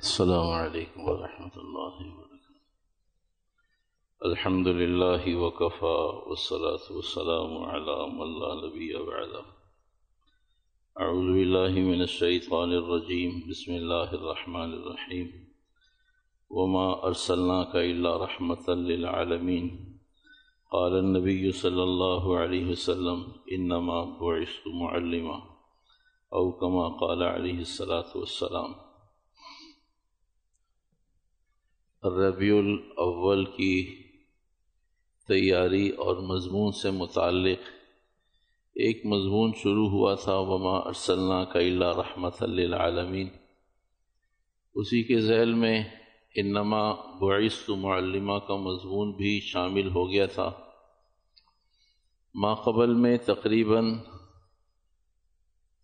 السلام عليكم ورحمة الله وبركاته. الحمد لله وكفى والصلاة والسلام على من لا نبي بعده أعوذ بالله من الشيطان الرجيم. بسم الله الرحمن الرحيم. وما أرسلناك إلا رحمة للعالمين. قال النبي صلى الله عليه وسلم، إنما بعثت معلما، أو كما قال عليه الصلاة والسلام. ربیع الاول کی تیاری اور مضمون سے متعلق ایک مضمون شروع ہوا تھا، وما ارسلنا کا اللہ رحمت للعالمین اسی کے ذیل میں انما بعثت معلمہ کا مضمون بھی شامل ہو گیا تھا۔ ماقبل میں تقریباً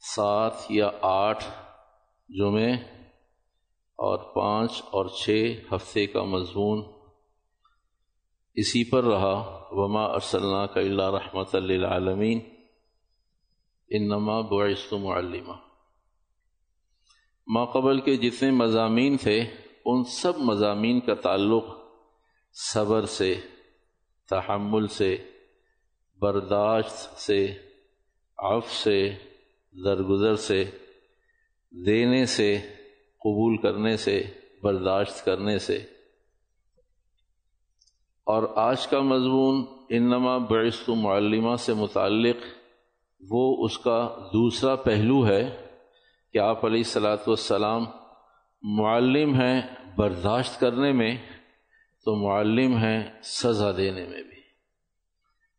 سات یا آٹھ جمعے اور پانچ اور چھ ہفتے کا مضمون اسی پر رہا۔ وما ارسلنا کا اللہ رحمت للعالمین انما بعثت معلمہ ماقبل کے جتنے مضامین تھے، ان سب مضامین کا تعلق صبر سے، تحمل سے، برداشت سے عف سے، درگزر سے، دینے سے قبول کرنے سے، برداشت کرنے سے۔ اور آج کا مضمون انما بعثت معلمہ سے متعلق، وہ اس کا دوسرا پہلو ہے کہ آپ علیہ السلاۃ والسلام معلم ہیں برداشت کرنے میں، تو معلم ہیں سزا دینے میں بھی۔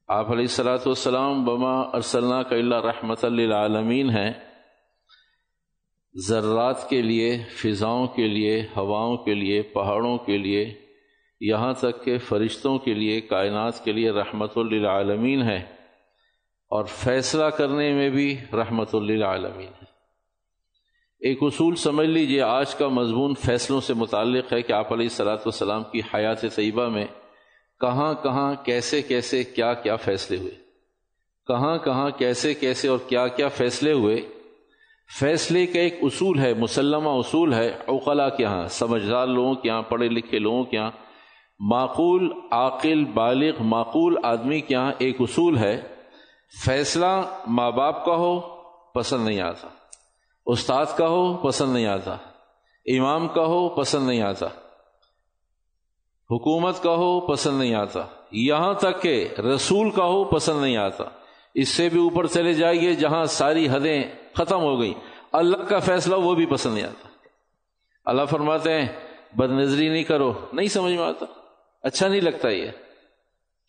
آپ علیہ السلاۃ والسلام بما ارسلنا کا اللہ رحمت للعالمین ہیں۔ ذرات کے لیے، فضاؤں کے لیے، ہواؤں کے لیے، پہاڑوں کے لیے، یہاں تک کہ فرشتوں کے لیے، کائنات کے لیے رحمت للعالمین ہے۔ اور فیصلہ کرنے میں بھی رحمت للعالمین ہے۔ ایک اصول سمجھ لیجیے، آج کا مضمون فیصلوں سے متعلق ہے کہ آپ علیہ السلاۃ والسلام کی حیات طیبہ میں کہاں کہاں، کیسے کیسے، کیا کیا فیصلے ہوئے۔ کہاں کہاں، کیسے کیسے اور کیا کیا فیصلے ہوئے۔ فیصلے کا ایک اصول ہے، مسلمہ اصول ہے اوقلا کے یہاں سمجھدار لوگوں کے یہاں پڑھے لکھے لوگوں کے یہاں معقول، عاقل، بالغ، معقول آدمی کے یہاں ایک اصول ہے، فیصلہ ماں باپ کا ہو، پسند نہیں آتا۔ استاد کا ہو، پسند نہیں آتا۔ امام کا ہو، پسند نہیں آتا۔ حکومت کا ہو، پسند نہیں آتا۔ یہاں تک کہ رسول کا ہو، پسند نہیں آتا۔ اس سے بھی اوپر چلے جائیے جہاں ساری حدیں ختم ہو گئی اللہ کا فیصلہ وہ بھی پسند نہیں آتا۔ اللہ فرماتے ہیں بد نظری نہیں کرو۔ نہیں سمجھ میں آتا۔ اچھا نہیں لگتا یہ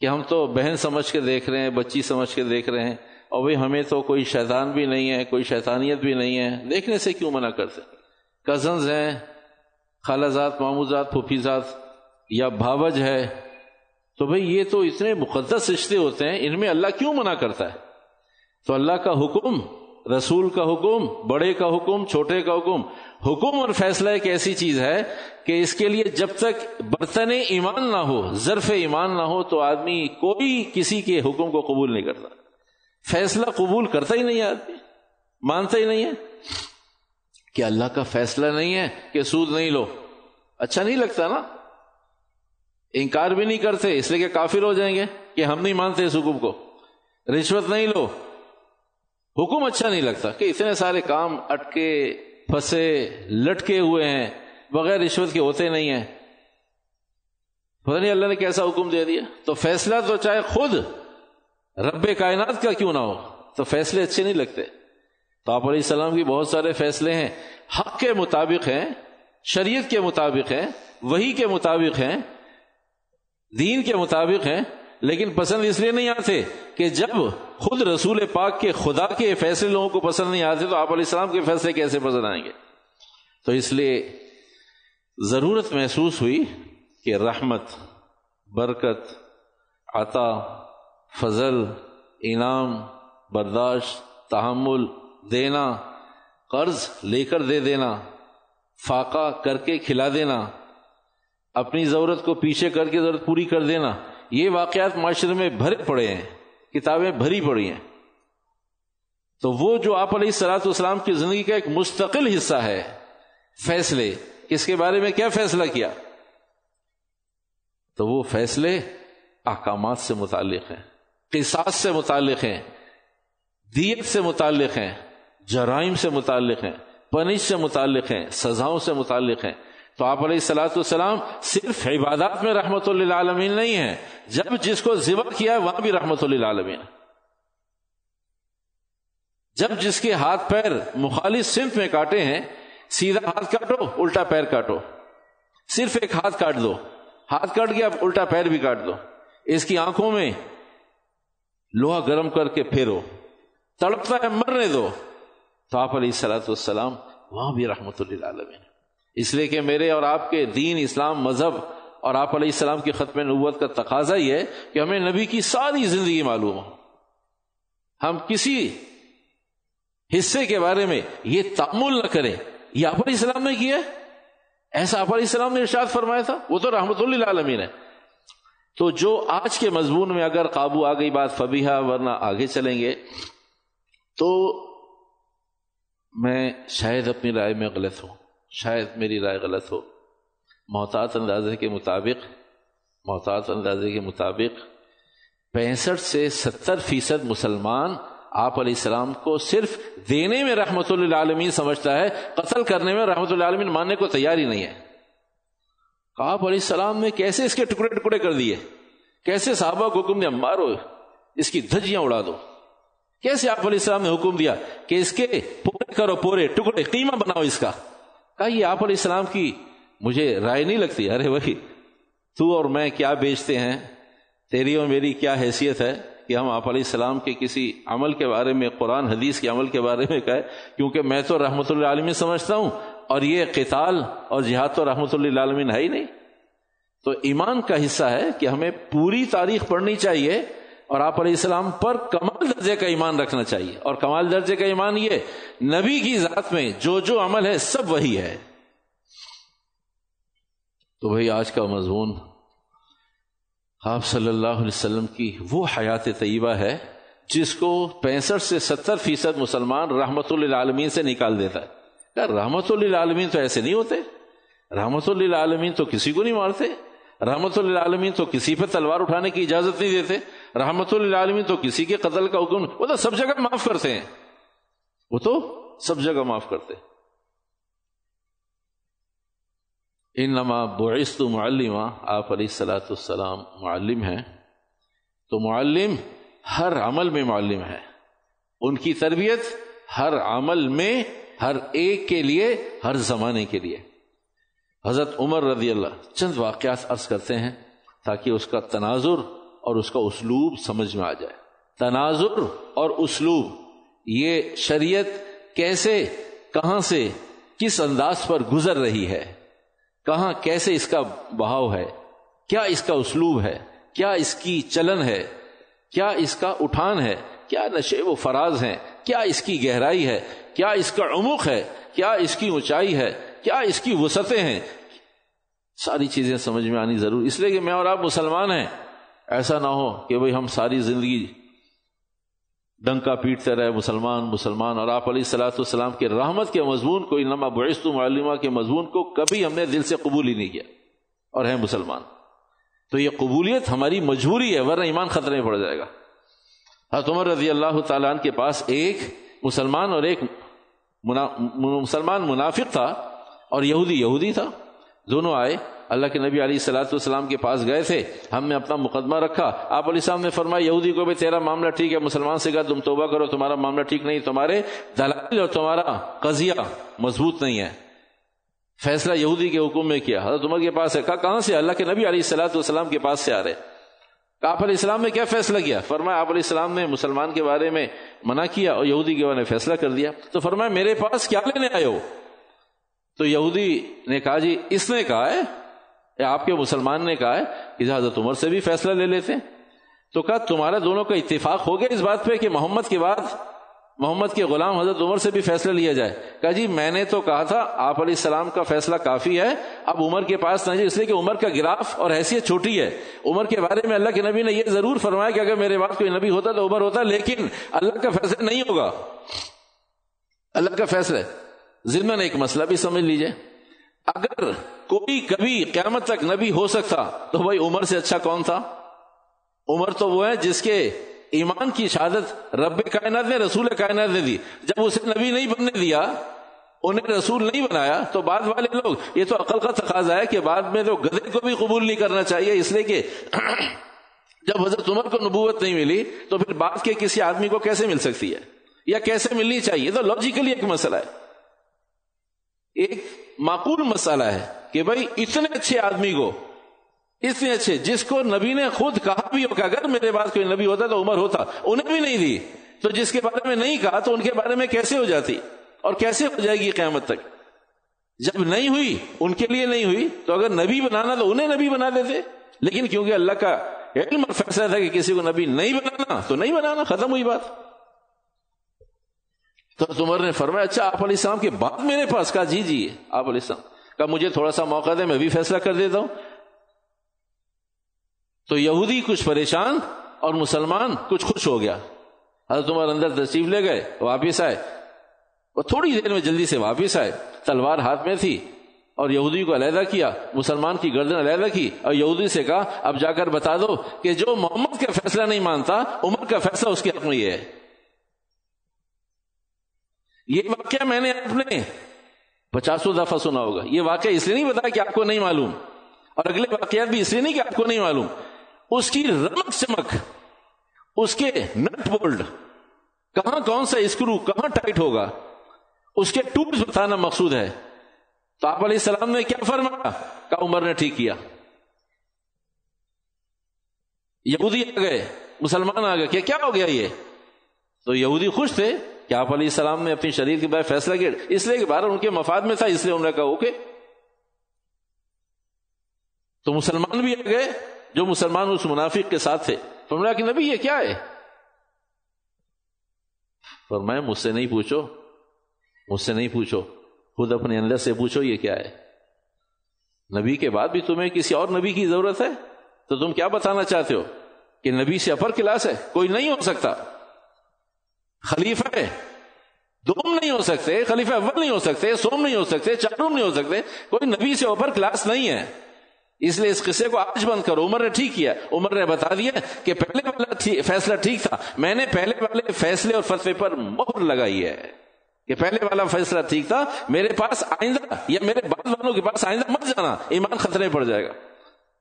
کہ ہم تو بہن سمجھ کے دیکھ رہے ہیں، بچی سمجھ کے دیکھ رہے ہیں۔ اور بھائی، ہمیں تو کوئی شیطان بھی نہیں ہے، کوئی شیطانیت بھی نہیں ہے۔ دیکھنے سے کیوں منع کرتے کزنز ہیں، خالہ ذات مامو ذات، پھوپھی ذات یا بھاوج ہے۔ تو بھئی یہ تو اتنے مقدس رشتے ہوتے ہیں، ان میں اللہ کیوں منع کرتا ہے؟ تو اللہ کا حکم، رسول کا حکم، بڑے کا حکم، چھوٹے کا حکم حکم اور فیصلہ ایک ایسی چیز ہے کہ اس کے لیے جب تک برتن ایمان نہ ہو، ظرف ایمان نہ ہو، تو آدمی کوئی کسی کے حکم کو قبول نہیں کرتا۔ فیصلہ قبول کرتا ہی نہیں آدمی، مانتا ہی نہیں ہے۔ کہ اللہ کا فیصلہ نہیں ہے کہ سود نہیں لو اچھا نہیں لگتا نا؟ انکار بھی نہیں کرتے، اس لیے کہ کافر ہو جائیں گے کہ ہم نہیں مانتے اس حکم کو۔ رشوت نہیں لو۔ حکم اچھا نہیں لگتا کہ اتنے سارے کام اٹکے، پھنسے، لٹکے ہوئے ہیں، بغیر رشوت کے ہوتے نہیں ہیں۔ پتہ نہیں اللہ نے کیسا حکم دے دیا۔ تو فیصلہ تو چاہے خود رب کائنات کا کیوں نہ ہو، تو فیصلے اچھے نہیں لگتے۔ تو آپ علیہ السلام کی بہت سارے فیصلے ہیں، حق کے مطابق ہیں، شریعت کے مطابق ہیں وہی کے مطابق ہیں دین کے مطابق ہیں، لیکن پسند اس لیے نہیں آتے کہ جب خود رسول پاک کے خدا کے فیصلے لوگوں کو پسند نہیں آتے تو آپ علیہ السلام کے فیصلے کیسے پسند آئیں گے؟ تو اس لیے ضرورت محسوس ہوئی کہ رحمت، برکت، عطا، فضل، انعام، برداشت، تحمل، دینا، قرض لے کر دے دینا، فاقہ کر کے کھلا دینا اپنی ضرورت کو پیچھے کر کے ضرورت پوری کر دینا، یہ واقعات معاشرے میں بھرے پڑے ہیں، کتابیں بھری پڑی ہیں۔ تو وہ جو آپ علیہ السلاۃ والسلام کی زندگی کا ایک مستقل حصہ ہے، فیصلے کس کے بارے میں کیا فیصلہ کیا؟ تو وہ فیصلے احکامات سے متعلق ہیں، قصاص سے متعلق ہیں، دیت سے متعلق ہیں، جرائم سے متعلق ہیں، پنش سے متعلق ہیں، سزاؤں سے متعلق ہیں۔ تو آپ علیہ السلاۃ والسلام صرف عبادات میں رحمت اللہ عالمین نہیں ہے جب جس کو ذبح کیا ہے، وہاں بھی رحمت اللہ عالمین جب جس کے ہاتھ پیر مخالف صنف میں کاٹے ہیں، سیدھا ہاتھ کاٹو، الٹا پیر کاٹو۔ صرف ایک ہاتھ کاٹ دو۔ ہاتھ کاٹ گیا الٹا پیر بھی کاٹ دو۔ اس کی آنکھوں میں لوہا گرم کر کے پھیرو۔ تڑپتا ہے، مرنے دو۔ تو آپ علیہ السلاۃ والسلام وہاں بھی رحمت اللہ اس لیے کہ میرے اور آپ کے دین اسلام مذہب اور آپ علیہ السلام کی ختم نبوت کا تقاضا ہی ہے کہ ہمیں نبی کی ساری زندگی معلوم ہو۔ ہم کسی حصے کے بارے میں یہ تعمل نہ کریں۔ یہ آپ علیہ السلام نے کیا ایسا آپ علیہ السلام نے ارشاد فرمایا تھا؟ وہ تو رحمت اللہ عالمین ہے۔ تو جو آج کے مضمون میں اگر قابو آ گئی بات فبیحا ورنہ آگے چلیں گے، تو میں شاید اپنی رائے میں غلط ہوں۔ شاید میری رائے غلط ہو۔ محتاط اندازے کے مطابق، محتاط اندازے کے مطابق پینسٹھ سے ستر فیصد مسلمان آپ علیہ السلام کو صرف دینے میں رحمت اللہ عالمین سمجھتا ہے، قتل کرنے میں رحمت اللہ عالمین ماننے کو تیار ہی نہیں ہے۔ آپ علیہ السلام نے کیسے اس کے ٹکڑے ٹکڑے کر دیے؟ کیسے صحابہ کو حکم دیا، مارو، اس کی دھجیاں اڑا دو۔ کیسے آپ علیہ السلام نے حکم دیا کہ اس کے پورے کرو پورے، ٹکڑے، قیمہ بناؤ اس کا؟ کہا، یہ آپ علیہ السلام کی مجھے رائے نہیں لگتی۔ ارے وہی، تو اور میں کیا بیچتے ہیں؟ تیری اور میری کیا حیثیت ہے کہ ہم آپ علیہ السلام کے کسی عمل کے بارے میں، قرآن، حدیث کے عمل کے بارے میں کہے کیونکہ میں تو رحمت اللہ عالمی سمجھتا ہوں اور یہ قتال اور جہاد تو رحمت اللہ عالمین ہے ہی نہیں۔ تو ایمان کا حصہ ہے کہ ہمیں پوری تاریخ پڑھنی چاہیے اور آپ علیہ السلام پر کمال درجے کا ایمان رکھنا چاہیے۔ اور کمال درجے کا ایمان یہ، نبی کی ذات میں جو جو عمل ہے سب وہی ہے۔ تو بھائی، آج کا مضمون آپ صلی اللہ علیہ وسلم کی وہ حیات طیبہ ہے جس کو پینسٹھ سے ستر فیصد مسلمان رحمت اللہ عالمین سے نکال دیتا ہے۔ رحمت اللہ عالمین تو ایسے نہیں ہوتے۔ رحمت اللہ عالمین تو کسی کو نہیں مارتے۔ رحمت اللہ عالمین تو کسی پہ تلوار اٹھانے کی اجازت نہیں دیتے۔ رحمت اللہ عالمین تو کسی کے قتل کا حکم وہ تو سب جگہ معاف کرتے ہیں۔ وہ تو سب جگہ معاف کرتے ان نما بعثت معلمہ آپ علیہ السلاۃ السلام معلم ہیں۔ تو معلم ہر عمل میں معلم ہے۔ ان کی تربیت ہر عمل میں، ہر ایک کے لیے، ہر زمانے کے لیے۔ حضرت عمر رضی اللہ، چند واقعات عرض کرتے ہیں تاکہ اس کا تناظر اور اس کا اسلوب سمجھ میں آ جائے۔ تناظر اور اسلوب، یہ شریعت کیسے، کہاں سے، کس انداز پر گزر رہی ہے؟ کہاں کیسے اس کا بہاؤ ہے؟ کیا اس کا اسلوب ہے؟ کیا اس کی چلن ہے؟ کیا اس کا اٹھان ہے؟ کیا نشے و فراز ہیں؟ کیا اس کی گہرائی ہے؟ کیا اس کا عمق ہے؟ کیا اس کی اونچائی ہے؟ کیا اس کی وسعتیں ہیں؟ ساری چیزیں سمجھ میں آنی ضرور اس لیے کہ میں اور آپ مسلمان ہیں۔ ایسا نہ ہو کہ بھائی ہم ساری زندگی ڈنکا پیٹتے رہے، مسلمان مسلمان، اور آپ علیہ السلاۃ والسلام کے رحمت کے مضمون کو، انما بعثت معلمہ کے مضمون کو کبھی ہم نے دل سے قبول ہی نہیں کیا۔ اور ہیں مسلمان۔ تو یہ قبولیت ہماری مجبوری ہے، ورنہ ایمان خطرے میں پڑ جائے گا۔ حضرت عمر رضی اللہ تعالیٰ کے پاس ایک مسلمان اور ایک مسلمان منافق تھا اور یہودی یہودی تھا۔ دونوں آئے۔ اللہ کے نبی علیہ السلاۃ والسلام کے پاس گئے تھے، ہم نے اپنا مقدمہ رکھا۔ آپ علیہ السلام نے فرمایا، یہودی کو بھی تیرا معاملہ ٹھیک ہے، مسلمان سے کہا، تم توبہ کرو، تمہارا معاملہ ٹھیک نہیں، تمہارے دلائل اور تمہارا قضیہ مضبوط نہیں ہے۔ فیصلہ یہودی کے حکم میں کیا، حضرت عمر کے پاس ہے۔ کہا، کہاں سے؟ اللہ کے نبی علیہ السلاۃ والسلام کے پاس سے آ رہے۔ آپ علیہ السلام نے کیا فیصلہ کیا؟ فرمایا، آپ علیہ السلام نے مسلمان کے بارے میں منع کیا اور یہودی کے بارے میں فیصلہ کر دیا۔ تو فرمایا، میرے پاس کیا لینے آئے ہو؟ تو یہودی نے کہا جی اس نے کہا ہے آپ کے مسلمان نے کہا ہے کہ حضرت عمر سے بھی فیصلہ لے لیتے تو کہا تمہارا دونوں کا اتفاق ہو گیا اس بات پہ کہ محمد کے بعد محمد کے غلام حضرت عمر سے بھی فیصلہ لیا جائے۔ کہا جی میں نے تو کہا تھا آپ علیہ السلام کا فیصلہ کافی ہے، اب عمر کے پاس نہیں اس لیے کہ عمر کا گراف اور حیثیت چھوٹی ہے۔ عمر کے بارے میں اللہ کے نبی نے یہ ضرور فرمایا کہ اگر میرے بعد کوئی نبی ہوتا تو عمر ہوتا، لیکن اللہ کا فیصلہ نہیں ہوگا۔ اللہ کا فیصلہ ضمن ایک مسئلہ بھی سمجھ لیجیے۔ اگر کوئی کبھی قیامت تک نبی ہو سکتا، تو بھائی عمر سے اچھا کون تھا؟ عمر تو وہ ہے جس کے ایمان کی شہادت رب کائنات نے، رسول کائنات نے دی۔ جب اسے نبی نہیں بننے دیا، انہیں رسول نہیں بنایا، تو بعد والے لوگ، یہ تو عقل کا تقاضا ہے کہ بعد میں تو گدے کو بھی قبول نہیں کرنا چاہیے، اس لیے کہ جب حضرت عمر کو نبوت نہیں ملی، تو پھر بعد کے کسی آدمی کو کیسے مل سکتی ہے؟ یا کیسے ملنی چاہیے؟ تو لاجیکلی ایک مسئلہ ہے۔ ایک معقول مسئلہ ہے کہ بھائی اتنے اچھے آدمی کو، اتنے اچھے، جس کو نبی نے خود کہا بھی ہو کہ اگر میرے پاس کوئی نبی ہوتا تو عمر ہوتا، انہیں بھی نہیں دی۔ تو جس کے بارے میں نہیں کہا تو ان کے بارے میں کیسے ہو جاتی؟ اور کیسے ہو جائے گی قیامت تک؟ جب نہیں ہوئی، ان کے لیے نہیں ہوئی، تو اگر نبی بنانا تو انہیں نبی بنا دیتے۔ لیکن کیونکہ اللہ کا علم اور فیصلہ تھا کہ کسی کو نبی نہیں بنانا تو نہیں بنانا، ختم ہوئی بات۔ تو عمر نے فرمایا اچھا آپ علیہ السلام کے بعد میرے پاس، کہا جی جی آپ علیہ السلام۔ کا مجھے تھوڑا سا موقع دے میں بھی فیصلہ کر دیتا ہوں۔ تو یہودی کچھ پریشان اور مسلمان کچھ خوش ہو گیا۔ حضرت عمر اندر تشریف لے گئے، واپس آئے۔ وہ تھوڑی دیر میں جلدی سے واپس آئے۔ تلوار ہاتھ میں تھی اور یہودی کو علیحدہ کیا، مسلمان کی گردن علیحدہ کی اور یہودی سے کہا، اب جا کر بتا دو کہ جو محمد کا فیصلہ نہیں مانتا، عمر کا فیصلہ اس کے حق میں یہ ہے۔ یہ واقعہ میں نے اپنے پچاسوں دفعہ سنا ہوگا۔ یہ واقعہ اس لیے نہیں بتا کہ آپ کو نہیں معلوم۔ اور اگلے واقعات بھی اس لیے نہیں کہ آپ کو نہیں معلوم۔ اس کی رمک چمک، اس کے نٹ بولڈ، کہاں کون سا اسکرو، کہاں ٹائٹ ہوگا؟ اس کے ٹولس بتانا مقصود ہے۔ تو آپ علیہ السلام نے کیا فرمایا؟ کہ عمر نے ٹھیک کیا۔ یہودی آ گئے، مسلمان آ گئے۔ کیا ہو گیا یہ؟ تو یہودی خوش تھے۔ کہ آپ علیہ السلام نے اپنی شریر کے بعد فیصلہ کیا۔ اس لیے کہ بارہ ان کے مفاد میں تھا، اس لیے انہوں نے کہا، اوکے۔ تو مسلمان بھی آ گئے، جو مسلمان اس منافق کے ساتھ تھے۔ فرمایا کہ نبی، یہ کیا ہے؟ فرمایا، مجھ سے نہیں پوچھو، مجھ سے نہیں پوچھو۔ خود اپنے اندر سے پوچھو، یہ کیا ہے؟ نبی کے بعد بھی تمہیں کسی اور نبی کی ضرورت ہے؟ تو تم کیا بتانا چاہتے ہو؟ کہ نبی سے اپر کلاس ہے، کوئی نہیں ہو سکتا۔ خلیفہ دوم نہیں ہو سکتے، خلیفہ اول نہیں ہو سکتے، سوم نہیں ہو سکتے چاروں نہیں ہو سکتے۔ کوئی نبی سے اوپر کلاس نہیں ہے۔ اس لیے اس قصے کو آج بند کرو۔ عمر نے ٹھیک کیا۔ عمر نے بتا دیا کہ پہلے والا فیصلہ ٹھیک تھا۔ میں نے پہلے والے فیصلے اور فتوے پر مہر لگائی ہے کہ پہلے والا فیصلہ ٹھیک تھا۔ میرے پاس آئندہ یا میرے بعد والوں کے پاس آئندہ مت جانا۔ ایمان خطرے پڑ جائے گا۔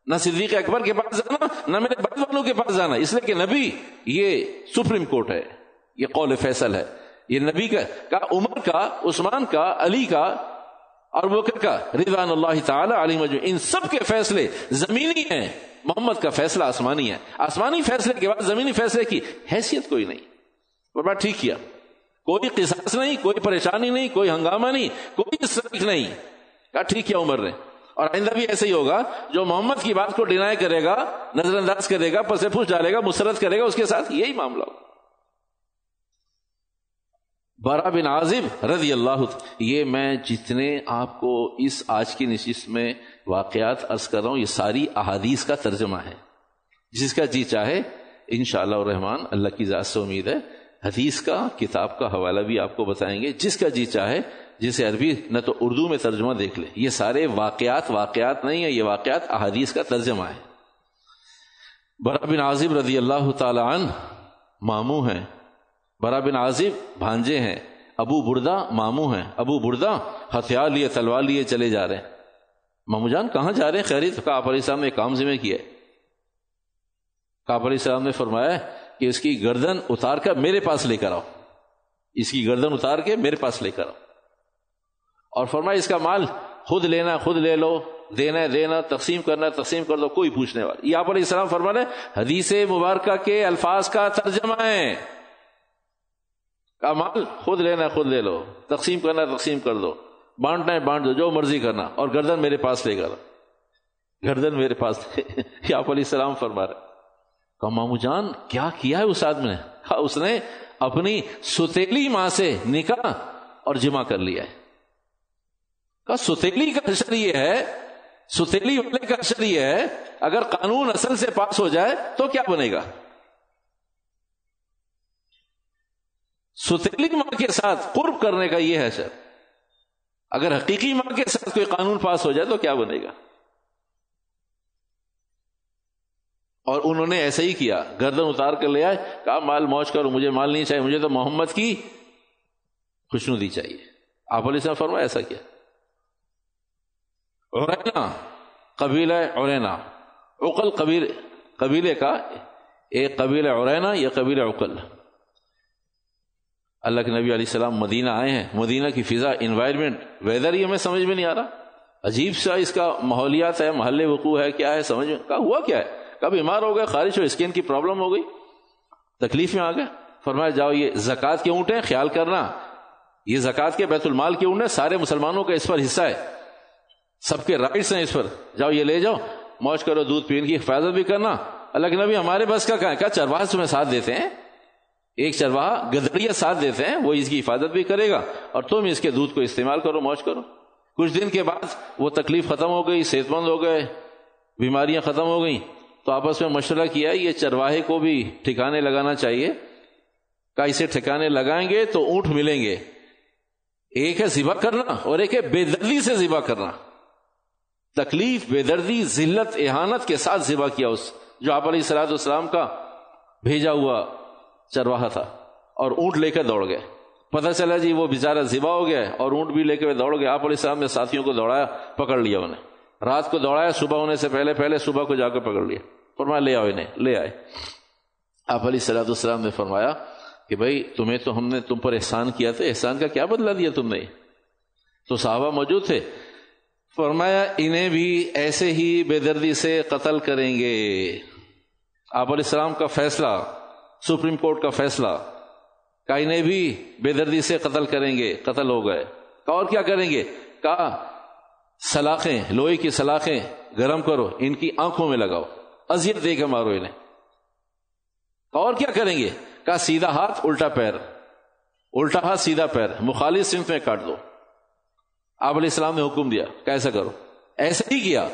نہ صدیق اکبر کے پاس جانا، نہ میرے بعد والوں کے پاس جانا۔ اس لیے کہ نبی یہ سپریم کورٹ ہے۔ یہ قول فیصل ہے۔ یہ نبی کا کا، عمر کا، عثمان کا، علی کا اور وہ کا۔ رضوان اللہ تعالی علی مجمع ان سب کے فیصلے زمینی ہیں۔ محمد کا فیصلہ آسمانی ہے۔ آسمانی فیصلے کے بعد زمینی فیصلے کی حیثیت کوئی نہیں۔ اور بات ٹھیک کیا۔ کوئی قصاص نہیں، کوئی پریشانی نہیں، کوئی ہنگامہ نہیں، کوئی سرک نہیں۔ کہا ٹھیک کیا عمر نے۔ اور آئندہ بھی ایسے ہی ہوگا، جو محمد کی بات کو ڈینائی کرے گا نظر انداز کرے گا پسے پوچھ ڈالے گا، مسرت کرے گا، اس کے ساتھ یہی معاملہ ہوگا۔ بارہ بن عازب رضی اللہ یہ میں جتنے آپ کو اس آج کی نشست میں واقعات عرض کر رہا ہوں، یہ ساری احادیث کا ترجمہ ہے۔ جس کا جی چاہے ان شاء اللہ رحمان اللہ کی ذات سے امید ہے، حدیث کا، کتاب کا حوالہ بھی آپ کو بتائیں گے۔ جس کا جی چاہے، جسے عربی نہ تو اردو میں ترجمہ دیکھ لے۔ یہ سارے واقعات واقعات نہیں ہیں، یہ واقعات احادیث کا ترجمہ ہے۔ برا بن عازب رضی اللہ تعالی عنہ ماموں ہیں۔ برا بن عازب بھانجے ہیں۔ ابو بردا ماموں ہیں۔ ابو بردا ہتھیار لیے، تلوار لیے چلے جا رہے ہیں۔ مامو جان، کہاں جا رہے ہیں؟ خیریت کاپ علیہ السلام نے کام ذمہ کیا کاپ علیہ السلام نے فرمایا کہ اس کی گردن اتار کر میرے پاس لے کر آؤ۔ اس کی گردن اتار کے میرے پاس لے کر آؤ۔ اور فرمایا، اس کا مال خود لینا، خود لے لو۔ دینا دینا، تقسیم کرنا تقسیم کر دو، کوئی پوچھنے والا۔ یہ آپ علیہ السلام فرمانے حدیث مبارکہ کے الفاظ کا ترجمہ ہے۔ مال خود لینا خود لے لو۔ تقسیم کرنا ہے، تقسیم کر دو۔ بانٹنا ہے، بانٹ دو۔ جو مرضی کرنا۔ اور گردن میرے پاس لے کر۔ گردن میرے پاس آپ علیہ السلام فرما رہے کہ مامو جان، کیا کیا ہے اس آدمی نے؟ اس نے اپنی ستیلی ماں سے نکاح اور جمع کر لیا ہے۔ کہ ستیلی کا اشر یہ ہے، ستیلی والے کا اشر یہ ہے، اگر قانون اصل سے پاس ہو جائے تو کیا بنے گا؟ ستیلی ماں کے ساتھ قرب کرنے کا یہ ہے سر۔ اگر حقیقی ماں کے ساتھ کوئی قانون پاس ہو جائے تو کیا بنے گا؟ اور انہوں نے ایسا ہی کیا، گردن اتار کر لے آئے، کہا، مال موج کرو، مجھے مال نہیں چاہیے، مجھے تو محمد کی خوشنودی چاہیے۔ آپ علیہ السلام فرمایا ایسا کیا۔ اورینا قبیلہ اورینا اقل قبیل، قبیلے کا، ایک قبیلہ اورینا یا قبیلہ اقل اللہ کے نبی علیہ السلام مدینہ آئے ہیں۔ مدینہ کی فضا انوائرمنٹ ویدر ہی ہمیں سمجھ میں نہیں آ رہا۔ عجیب سا اس کا ماحولیات ہے محلے وقوع ہے، کیا ہے سمجھ میں؟ کہا ہوا کیا ہے؟ کب بیمار ہو گئے، خارش ہو اسکن کی پرابلم ہو گئی۔ تکلیف میں آ گئے۔ فرمایا، جاؤ یہ زکات کے اونٹ ہیں خیال کرنا۔ یہ زکات کے بیت المال کے اونٹ ہیں سارے مسلمانوں کا اس پر حصہ ہے۔ سب کے رائٹس ہیں اس پر۔ جاؤ یہ لے جاؤ۔ موج کرو، دودھ پین کی حفاظت بھی کرنا۔ اللہ کے نبی ہمارے بس کا کیا چرواہ تمہیں ساتھ دیتے ہیں؟ ایک چرواہ گدڑیا ساتھ دیتے ہیں، وہ اس کی حفاظت بھی کرے گا، اور تم اس کے دودھ کو استعمال کرو موج کرو۔ کچھ دن کے بعد وہ تکلیف ختم ہو گئی، صحت مند ہو گئے، بیماریاں ختم ہو گئیں۔ تو آپس میں مشورہ کیا، یہ چرواہے کو بھی ٹھکانے لگانا چاہیے۔ کا اسے ٹھکانے لگائیں گے تو اونٹ ملیں گے۔ ایک ہے ذبح کرنا اور ایک ہے بے دردی سے ذبح کرنا۔ تکلیف، بے دردی، ذلت، احانت کے ساتھ ذبح کیا، اس جو آپ علیہ سلاد اسلام کا بھیجا ہوا چرواہا تھا اور اونٹ لے کر دوڑ گئے۔ پتہ چلا جی وہ بےچارا ذبح ہو گیا اور اونٹ بھی لے کے دوڑ گئے۔ آپ علیہ السلام نے ساتھیوں کو دوڑایا، پکڑ لیا انہیں رات کو دوڑایا، صبح ہونے سے پہلے پہلے صبح کو جا کے پکڑ لیا۔ فرمایا، لے آؤ انہیں، لے آئے۔ آپ علی سلاد السلام نے فرمایا کہ بھائی، تمہیں تو ہم نے تم پر احسان کیا تھا، احسان کا کیا بدلا دیا تم نے؟ تو صحابہ موجود تھے۔ فرمایا، انہیں بھی ایسے ہی بے دردی سے قتل کریں گے۔ آپ علیہ السلام کا فیصلہ سپریم کورٹ کا فیصلہ۔ کا انہیں بھی بے دردی سے قتل کریں گے، قتل ہو گئے۔ اور کیا کریں گے؟ کہا، سلاخیں، لوہے کی سلاخیں گرم کرو، ان کی آنکھوں میں لگاؤ۔ ازیت دے کے مارو انہیں۔ اور کیا کریں گے؟ کہا، سیدھا ہاتھ، الٹا پیر۔ الٹا ہاتھ، سیدھا پیر، مخالف صنف میں کاٹ دو۔ آپ علیہ السلام نے حکم دیا، کیسا کرو؟ ایسے ہی کیا۔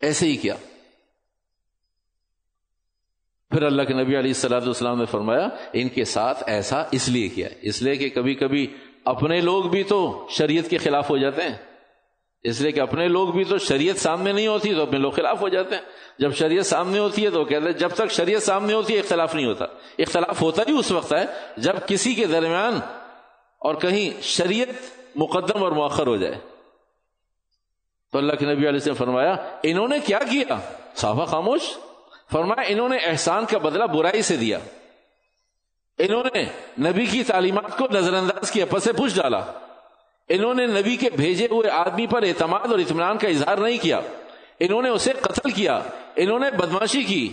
ایسے ہی کیا۔ پھر اللہ کے نبی علیہ السلام السلام نے فرمایا، ان کے ساتھ ایسا اس لیے کیا۔ اس لیے کہ کبھی کبھی اپنے لوگ بھی تو شریعت کے خلاف ہو جاتے ہیں۔ اس لیے کہ اپنے لوگ بھی تو شریعت سامنے نہیں ہوتی تو اپنے لوگ خلاف ہو جاتے ہیں۔ جب شریعت سامنے ہوتی ہے تو کہتے ہیں، جب تک شریعت سامنے ہوتی ہے، اختلاف نہیں ہوتا۔ اختلاف ہوتا ہی اس وقت ہے جب کسی کے درمیان اور کہیں شریعت مقدم اور مؤخر ہو جائے۔ تو اللہ کے نبی علیہ سے فرمایا، انہوں نے کیا کیا؟ صافہ خاموش۔ فرمایا، انہوں نے احسان کا بدلہ برائی سے دیا۔ انہوں نے نبی کی تعلیمات کو نظر انداز کیا پسے پوچھ ڈالا۔ انہوں نے نبی کے بھیجے ہوئے آدمی پر اعتماد اور اطمینان کا اظہار نہیں کیا۔ انہوں نے اسے قتل کیا۔ انہوں نے بدماشی کی۔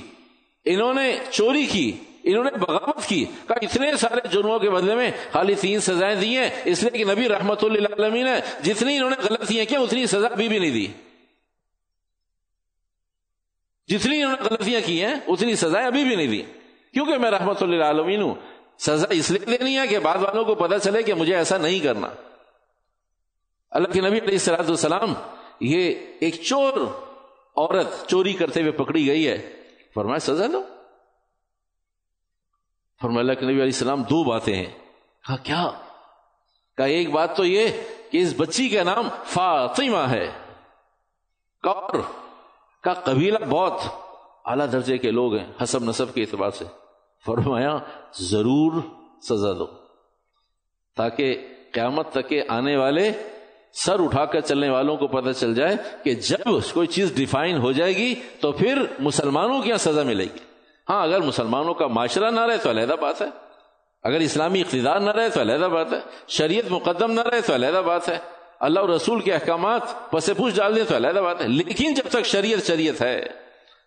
انہوں نے چوری کی۔ انہوں نے بغاوت کی۔ کہا، اتنے سارے جرموں کے بدلے میں خالی تین سزائیں دی ہیں۔ اس لیے کہ نبی رحمت اللہ عالمین نے جتنی انہوں نے غلطیاں کی کیا اتنی سزا ابھی بھی نہیں دی؟ جتنی انہوں نے غلطیاں کی ہیں، اتنی سزائیں ابھی بھی نہیں دی۔ کیونکہ میں رحمت اللہ عالمین ہوں۔ سزا اس لیے دینی ہے کہ بعد والوں کو پتا چلے کہ مجھے ایسا نہیں کرنا۔ اللہ کے نبی علیہ السلام السلام یہ ایک چور عورت چوری کرتے ہوئے پکڑی گئی ہے۔ فرمایا، سزا لو۔ فرمایا، اللہ کے نبی علیہ السلام دو باتیں ہیں۔ کہا، کیا؟ کہا، ایک بات تو یہ کہ اس بچی کا نام فاطمہ ہے۔ کور کا قبیلہ بہت اعلی درجے کے لوگ ہیں، حسب نصب کے اعتبار سے۔ فرمایا، ضرور سزا دو، تاکہ قیامت تک کے آنے والے سر اٹھا کر چلنے والوں کو پتہ چل جائے کہ جب کوئی چیز ڈیفائن ہو جائے گی تو پھر مسلمانوں کی یہاں سزا ملے گی۔ ہاں اگر مسلمانوں کا معاشرہ نہ رہے تو علیحدہ بات ہے۔ اگر اسلامی اقتدار نہ رہے تو علیحدہ بات ہے۔ شریعت مقدم نہ رہے تو علیحدہ بات ہے۔ اللہ اور رسول کے احکامات پس پوچھ ڈال دیں تو علیحدہ بات ہے۔ لیکن جب تک شریعت شریعت ہے،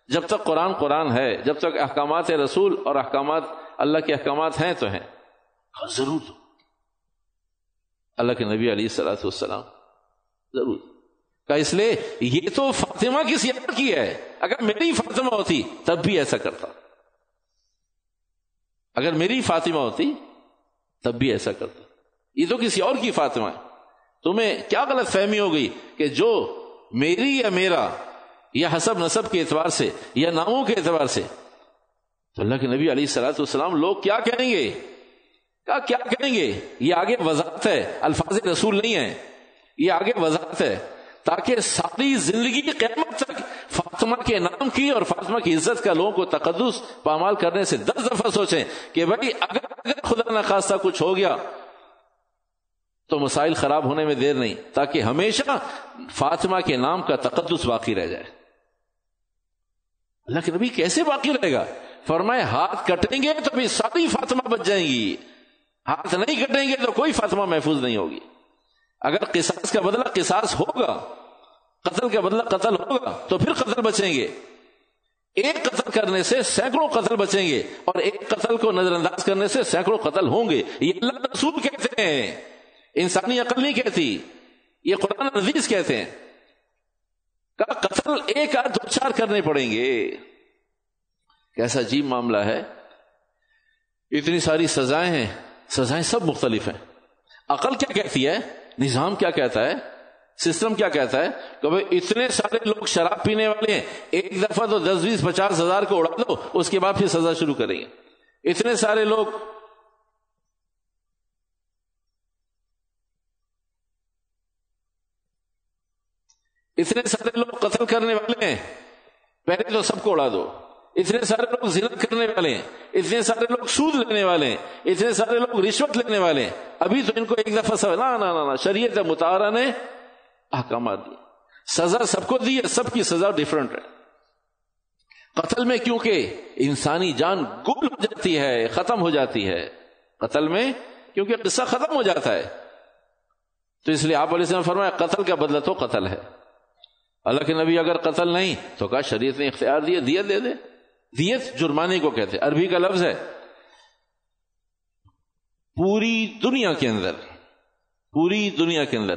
جب تک قرآن قرآن ہے، جب تک احکامات رسول اور احکامات اللہ کے احکامات ہیں تو ہیں۔ ضرور۔ اللہ کے نبی علیہ السلاۃ والسلام۔ ضرور۔ کہ اس لیے یہ تو فاطمہ کی سیاحت کی ہے۔ اگر میری فاطمہ ہوتی تب بھی ایسا کرتا۔ اگر میری فاطمہ ہوتی تب بھی ایسا کرتا۔ یہ تو کسی اور کی فاطمہ ہے۔ تمہیں کیا غلط فہمی ہو گئی کہ جو میری یا میرا یا حسب نصب کے اعتبار سے یا ناموں کے اعتبار سے، تو اللہ کے نبی علیہ السلاۃ والسلام لوگ کیا کہیں گے؟ کہا، کیا کہیں گے؟ یہ آگے وضاحت ہے، الفاظ رسول نہیں ہے یہ آگے وضاحت ہے۔ تاکہ ساری زندگی قیامت تک فاطمہ کے نام کی اور فاطمہ کی عزت کا لوگوں کو تقدس پامال کرنے سے دس دفعہ سوچیں کہ بھائی، اگر اگر خدا نخواستہ کچھ ہو گیا تو مسائل خراب ہونے میں دیر نہیں، تاکہ ہمیشہ فاطمہ کے نام کا تقدس باقی رہ جائے۔ اللہ کے نبی کیسے باقی رہے گا؟ فرمائے، ہاتھ کٹیں گے تو بھی ساری فاطمہ بچ جائیں گی۔ ہاتھ نہیں کٹیں گے تو کوئی فاطمہ محفوظ نہیں ہوگی۔ اگر قصاص کا بدلہ قصاص ہوگا، قتل کا بدلہ قتل ہوگا، تو پھر قتل بچیں گے۔ ایک قتل کرنے سے سینکڑوں قتل بچیں گے اور ایک قتل کو نظر انداز کرنے سے سینکڑوں قتل ہوں گے۔ یہ اللہ رسول کہتے ہیں۔ انسانی عقل نہیں کہتی، یہ قرآن عزیز کہتے ہیں۔ کہ قتل ایک آدھ دو چار کرنے پڑیں گے۔ کیسا عجیب معاملہ ہے۔ اتنی ساری سزائیں ہیں۔ سزائیں سب مختلف ہیں۔ عقل کیا کہتی ہے؟ نظام کیا کہتا ہے؟ سسٹم کیا کہتا ہے؟ کہ بھائی اتنے سارے لوگ شراب پینے والے ہیں، ایک دفعہ تو دس بیس پچاس ہزار کو اڑا دو، اس کے بعد پھر سزا شروع کریں گے۔ اتنے سارے لوگ اتنے سارے لوگ قتل کرنے والے ہیں۔ پہلے تو سب کو اڑا دو۔ اتنے سارے لوگ زنت کرنے والے ہیں۔ اتنے سارے لوگ سود لینے والے ہیں۔ اتنے سارے لوگ رشوت لینے والے ہیں۔ ابھی تو ان کو ایک دفعہ سب نا شریعت متارا نے احکامات دی۔ سزا سب کو دی ہے، سب کی سزا ڈفرنٹ ہے۔ قتل میں کیونکہ انسانی جان گل ہو جاتی ہے، ختم ہو جاتی ہے۔ قتل میں کیونکہ قصہ ختم ہو جاتا ہے۔ تو اس لیے آپ علیہ السلام فرمایا، قتل کا بدلہ تو قتل ہے۔ اللہ کے نبی اگر قتل نہیں تو کہا شریعت نے اختیار دیا دیا دے دے۔ دیت جرمانے کو کہتے عربی کا لفظ ہے۔ پوری دنیا کے اندر، پوری دنیا کے اندر۔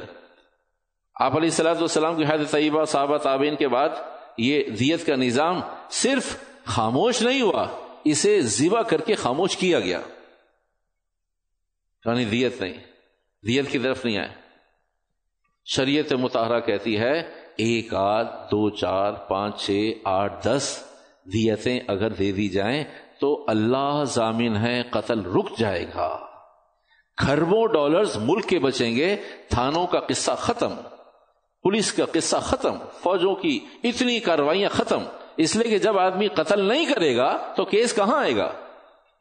آپ علیہ السلاۃ والسلام کی حید طیبہ، صحابہ تعبین کے بعد یہ دیت کا نظام صرف خاموش نہیں ہوا، اسے ذبح کر کے خاموش کیا گیا۔ یعنی دیت نہیں، دیت کی طرف نہیں آئے۔ شریعت متحرہ کہتی ہے ایک آدھ دو چار پانچ چھ آٹھ دس دیتیں اگر دے دی جائیں تو اللہ ضامن ہے قتل رک جائے گا۔ کھربوں ڈالرز ملک کے بچیں گے، تھانوں کا قصہ ختم، پولیس کا قصہ ختم، فوجوں کی اتنی کاروائیاں ختم۔ اس لیے کہ جب آدمی قتل نہیں کرے گا تو کیس کہاں آئے گا؟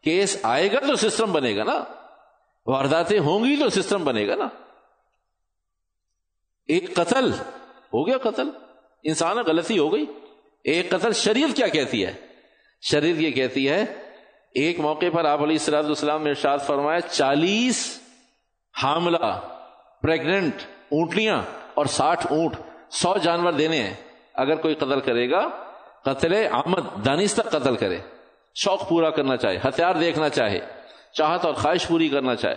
کیس آئے گا تو سسٹم بنے گا نا۔ وارداتیں ہوں گی تو سسٹم بنے گا نا۔ ایک قتل ہو گیا قتل؟ انسان غلطی ہو گئی۔ ایک قتل شریعت کیا کہتی ہے؟ شریعت یہ کہتی ہے، ایک موقع پر آپ علیہ السلام السلام نے ارشاد فرمایا، چالیس حاملہ پریگنٹ اونٹلیاں اور ساٹھ اونٹ، سو جانور دینے ہیں۔ اگر کوئی قتل کرے گا، قتل آمد، دانستہ قتل کرے۔ شوق پورا کرنا چاہے، ہتھیار دیکھنا چاہے، چاہت اور خواہش پوری کرنا چاہے،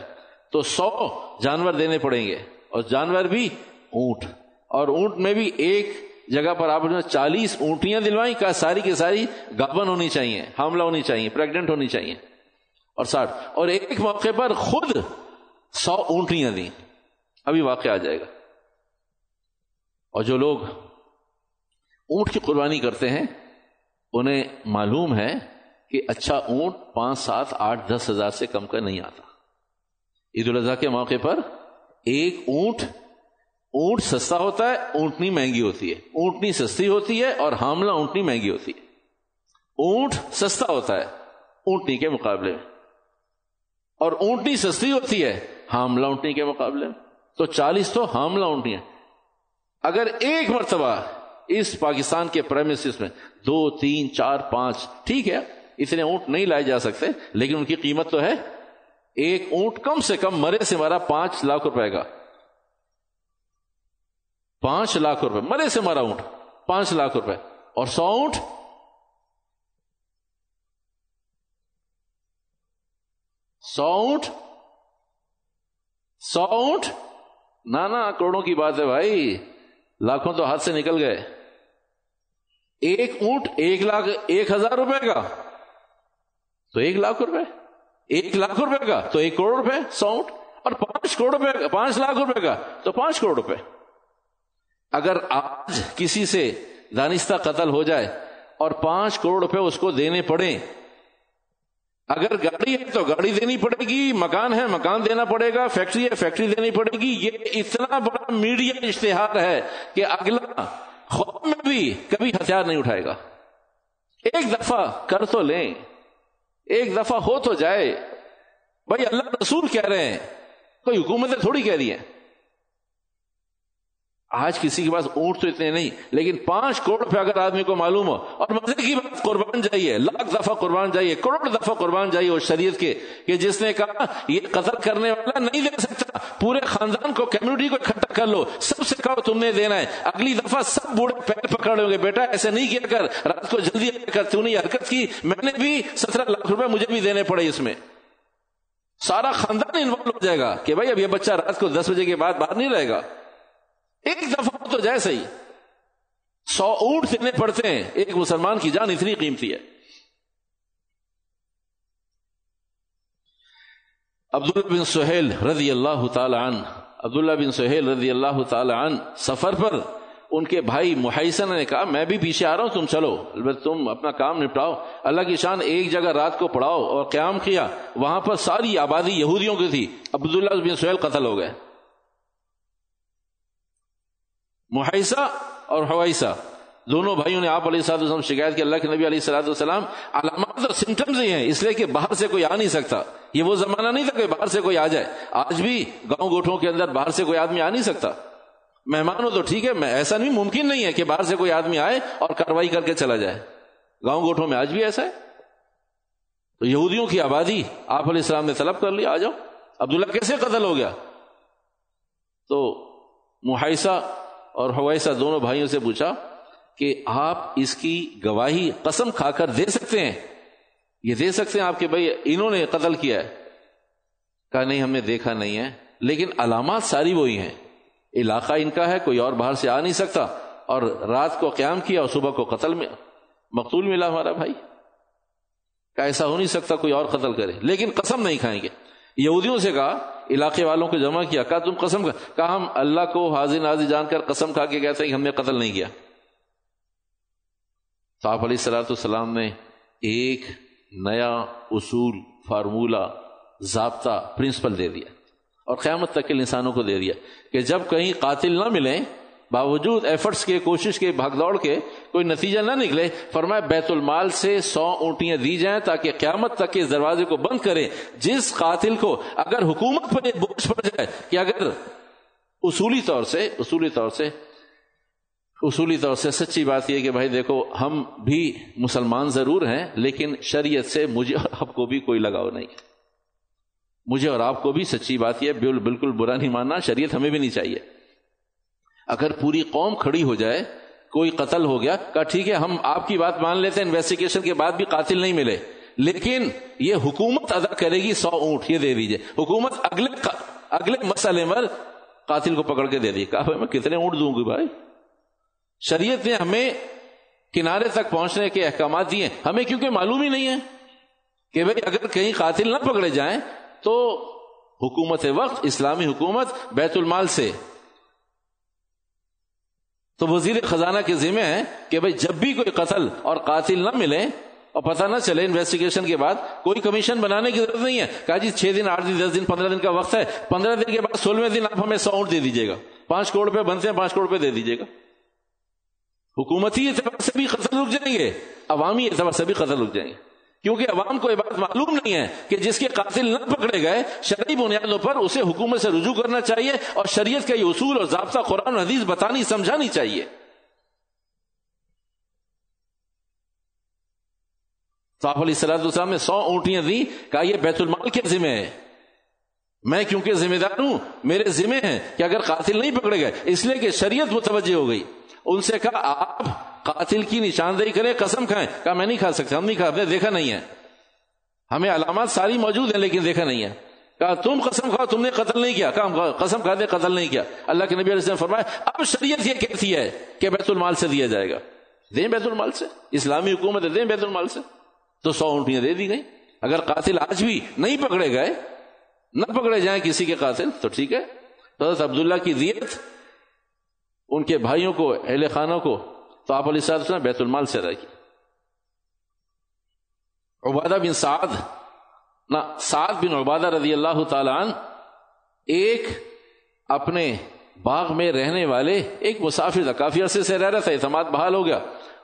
تو سو جانور دینے پڑیں گے۔ اور جانور بھی اونٹ۔ اور اونٹ میں بھی ایک جگہ پر آپ نے چالیس اونٹیاں دلوائیں، کہا ساری کی ساری گابن ہونی چاہیے، حاملہ ہونی چاہیے پریگنٹ ہونی چاہیے۔ اور ساٹھ، اور ایک موقع پر خود سو اونٹیاں دیں۔ ابھی واقع آ جائے گا۔ اور جو لوگ اونٹ کی قربانی کرتے ہیں، انہیں معلوم ہے کہ اچھا اونٹ پانچ، سات، آٹھ، دس ہزار سے کم کا نہیں آتا۔ عید الاضحیٰ کے موقع پر ایک اونٹ اونٹ سستا ہوتا ہے اونٹنی مہنگی ہوتی ہے۔ اونٹنی سستی ہوتی ہے اور حاملہ اونٹنی مہنگی ہوتی ہے۔ اونٹ سستا ہوتا ہے اونٹنی کے مقابلے میں۔ اور اونٹنی سستی ہوتی ہے، حاملہ اونٹنی کے مقابلے میں۔ تو چالیس تو حاملہ اونٹنی اگر ایک مرتبہ اس پاکستان کے پرائمس میں دو، تین، چار، پانچ، ٹھیک ہے، اتنے اونٹ نہیں لائے جا سکتے، لیکن ان کی قیمت تو ہے۔ ایک اونٹ کم سے کم مرے سے مارا پانچ لاکھ روپے کا۔ پانچ لاکھ روپے، مرے سے مرا اونٹ، پانچ لاکھ روپے۔ اور سو اونٹ؟ سو اونٹ؟ سو اونٹ؟ نانا کروڑوں کی بات ہے بھائی۔ لاکھوں تو ہاتھ سے نکل گئے۔ ایک اونٹ ایک لاکھ ایک ہزار روپے کا۔ تو ایک لاکھ روپے؟ ایک لاکھ روپے کا۔ تو ایک کروڑ روپے، سو اونٹ۔ اور پانچ کروڑ روپے، پانچ لاکھ روپے کا۔ تو پانچ کروڑ روپے۔ اگر آج کسی سے دانستہ قتل ہو جائے اور پانچ کروڑ روپے اس کو دینے پڑے اگر گاڑی ہے تو گاڑی دینی پڑے گی، مکان ہے مکان دینا پڑے گا، فیکٹری ہے فیکٹری دینی پڑے گی، یہ اتنا بڑا میڈیا اشتہار ہے کہ اگلا خواب میں بھی کبھی ہتھیار نہیں اٹھائے گا۔ ایک دفعہ کر تو لیں، ایک دفعہ ہو تو جائے۔ بھائی اللہ رسول کہہ رہے ہیں، کوئی حکومتیں تھوڑی کہہ رہی ہیں۔ آج کسی کے پاس اونٹ تو اتنے نہیں، لیکن پانچ کروڑ پہ اگر آدمی کو معلوم ہو، اور مزے کی بات، قربان جائیے، لاکھ دفعہ قربان جائیے، کروڑ دفعہ قربان جائیے اس شریعت کے، کہ جس نے کہا، یہ قتل کرنے والا نہیں دے سکتا، پورے خاندان کو، کمیونٹی کو اکٹھا کر لو، سب سے کہو تم نے دینا ہے، اگلی دفعہ سب بوڑھے پیر پکڑ لو گے، بیٹا ایسے نہیں کیا کر، رات کو جلدی کر، تو نے حرکت کی، میں نے بھی سترہ لاکھ روپے مجھے بھی دینے پڑے اس میں۔ سارا خاندان انوالو ہو جائے گا کہ بھائی اب یہ بچہ رات کو دس بجے کے بعد باہر نہیں رہے گا۔ ایک دفعہ تو جیسے ہی سو اونٹ دینے پڑتے ہیں، ایک مسلمان کی جان اتنی قیمتی ہے۔ عبداللہ بن سہیل رضی اللہ تعالی عنہ، عبداللہ بن سہیل رضی اللہ تعالی عنہ سفر پر ان کے بھائی محیسن نے کہا، میں بھی پیچھے آ رہا ہوں، تم چلو، البتہ تم اپنا کام نپٹاؤ، اللہ کی شان ایک جگہ رات کو پڑھاؤ اور قیام کیا، وہاں پر ساری آبادی یہودیوں کی تھی۔ عبداللہ بن سہیل قتل ہو گئے۔ محیسہ اور حویسہ۔ دونوں بھائیوں نے آپ علیہ وسلم شکایت کی، اللہ کے نبی علیہ السلط والسلام علامات اور سمٹمز ہی ہیں، اس لیے کہ باہر سے کوئی آ نہیں سکتا۔ یہ وہ زمانہ نہیں تھا کہ باہر سے کوئی آ جائے۔ آج بھی گاؤں گوٹھوں کے اندر باہر سے کوئی آدمی آ نہیں سکتا۔ مہمان ہو تو ٹھیک ہے ایسا نہیں، ممکن نہیں ہے کہ باہر سے کوئی آدمی آئے اور کاروائی کر کے چلا جائے۔ گاؤں گوٹھوں میں آج بھی ایسا ہے؟ تو یہودیوں کی آبادی، آپ علیہ السلام نے طلب کر لیا آ جاؤ۔ عبداللہ کیسے قتل ہو گیا؟ تو محیثہ اور حویسہ دونوں بھائیوں سے پوچھا کہ آپ اس کی گواہی قسم کھا کر دے سکتے ہیں؟ یہ دے سکتے ہیں آپ کے بھائی انہوں نے قتل کیا ہے؟ کہا، نہیں، ہم نے دیکھا نہیں ہے، لیکن علامات ساری وہی ہیں۔ علاقہ ان کا ہے، کوئی اور باہر سے آ نہیں سکتا۔ اور رات کو قیام کیا اور صبح کو قتل میں مقتول ملا ہمارا بھائی۔ کا ایسا ہو نہیں سکتا کوئی اور قتل کرے، لیکن قسم نہیں کھائیں گے۔ یہودیوں سے کہا، علاقے والوں کو جمع کیا، کہا، تم قسم کہا، ہم اللہ کو حاضر نازی جان کر قسم کھا کے کہتے ہیں کہ ہم نے قتل نہیں کیا۔ تو آپ علیہ السلاۃ السلام نے ایک نیا اصول فارمولہ ضابطہ پرنسپل دے دیا اور قیامت تک کے انسانوں کو دے دیا کہ جب کہیں قاتل نہ ملیں باوجود ایفرٹس کے، کوشش کے، بھاگ دوڑ کے کوئی نتیجہ نہ نکلے فرمائے بیت المال سے سو اونٹیاں دی جائیں تاکہ قیامت تک کے دروازے کو بند کرے جس قاتل کو اگر حکومت پر بوجھ پڑ جائے کہ اگر اصولی طور سے، اصولی طور سے، اصولی طور سے سچی بات یہ کہ بھائی دیکھو، ہم بھی مسلمان ضرور ہیں، لیکن شریعت سے مجھے اور آپ کو بھی کوئی لگاؤ نہیں۔ مجھے اور آپ کو بھی سچی بات یہ بالکل برا نہیں ماننا، شریعت ہمیں بھی نہیں چاہیے۔ اگر پوری قوم کھڑی ہو جائے، کوئی قتل ہو گیا، کہا ٹھیک ہے، ہم آپ کی بات مان لیتے ہیں انویسٹیگیشن کے بعد بھی قاتل نہیں ملے۔ لیکن یہ حکومت ادا کرے گی، سو اونٹ یہ دے دیجیے حکومت اگلے اگلے مسئلے پر قاتل کو پکڑ کے دے دی کہا میں کتنے اونٹ دوں گی بھائی؟ شریعت نے ہمیں کنارے تک پہنچنے کے احکامات دیے۔ ہمیں کیونکہ معلوم ہی نہیں ہے کہ بھائی، اگر کہیں قاتل نہ پکڑے جائیں تو حکومت وقت، اسلامی حکومت بیت المال سے تو وزیر خزانہ کے ذمہ ہے کہ بھائی جب بھی کوئی قتل اور قاتل نہ ملے اور پتہ نہ چلے انویسٹیگیشن کے بعد، کوئی کمیشن بنانے کی ضرورت نہیں ہے۔ کہا جی چھ دن، آٹھ دن، دس دن، پندرہ دن کا وقت ہے۔ پندرہ دن کے بعد، سولہویں دن آپ ہمیں سو دے دیجیے گا۔ پانچ کروڑ روپے بنتے ہیں، پانچ کروڑ روپے دے دیجیے گا۔ حکومتی اعتبار سے بھی قتل رک جائیں گے عوامی اعتبار سے بھی قتل رک جائیں گے کیونکہ عوام کو یہ بات معلوم نہیں ہے کہ جس کے قاتل نہ پکڑے گئے، شرعی بنیادوں پر اسے حکومت سے رجوع کرنا چاہیے اور شریعت کا یہ اصول اور ضابطہ قرآن حدیث بتانی، سمجھانی چاہیے۔ تو آپ علیہ سلاد السلام نے سو اونٹیاں دی کہا یہ بیت المال کے ذمہ ہے۔ میں کیونکہ ذمہ دار ہوں، میرے ذمہ ہیں کہ اگر قاتل نہیں پکڑے گئے، اس لیے کہ شریعت متوجہ ہو گئی۔ ان سے کہا، آپ قاتل کی نشاندہی کریں، قسم کھائیں۔ کہا، میں نہیں کھا سکتا، ہم نہیں کھا دیکھا نہیں ہے۔ ہمیں علامات ساری موجود ہیں، لیکن دیکھا نہیں ہے۔ کہا، تم قسم کھاؤ، تم نے قتل نہیں کیا۔ کہا قسم کھا دے قتل نہیں کیا۔ اللہ کے نبی علیہ السلام فرمایا، اب شریعت یہ کہتی ہے کہ بیت المال سے دیا جائے گا۔ دیں بیت المال سے۔ اسلامی حکومت دیں بیت المال سے۔ تو سو اونٹیاں دے دی گئی اگر قاتل آج بھی نہیں پکڑے گئے، نہ پکڑے جائیں کسی کے قاتل، تو ٹھیک ہے۔ تو عبداللہ کی دیت ان کے بھائیوں کو، اہل خانوں کو تو آپ علیہ بیت المال سے رہی۔ عبادہ بن سعد، نہ، سعد بن عبادہ رضی اللہ تعالیٰ عنہ ایک اپنے باغ میں رہنے والے، ایک مسافر تھا، کافی عرصے سے رہ رہا تھا، اعتماد بحال ہو گیا۔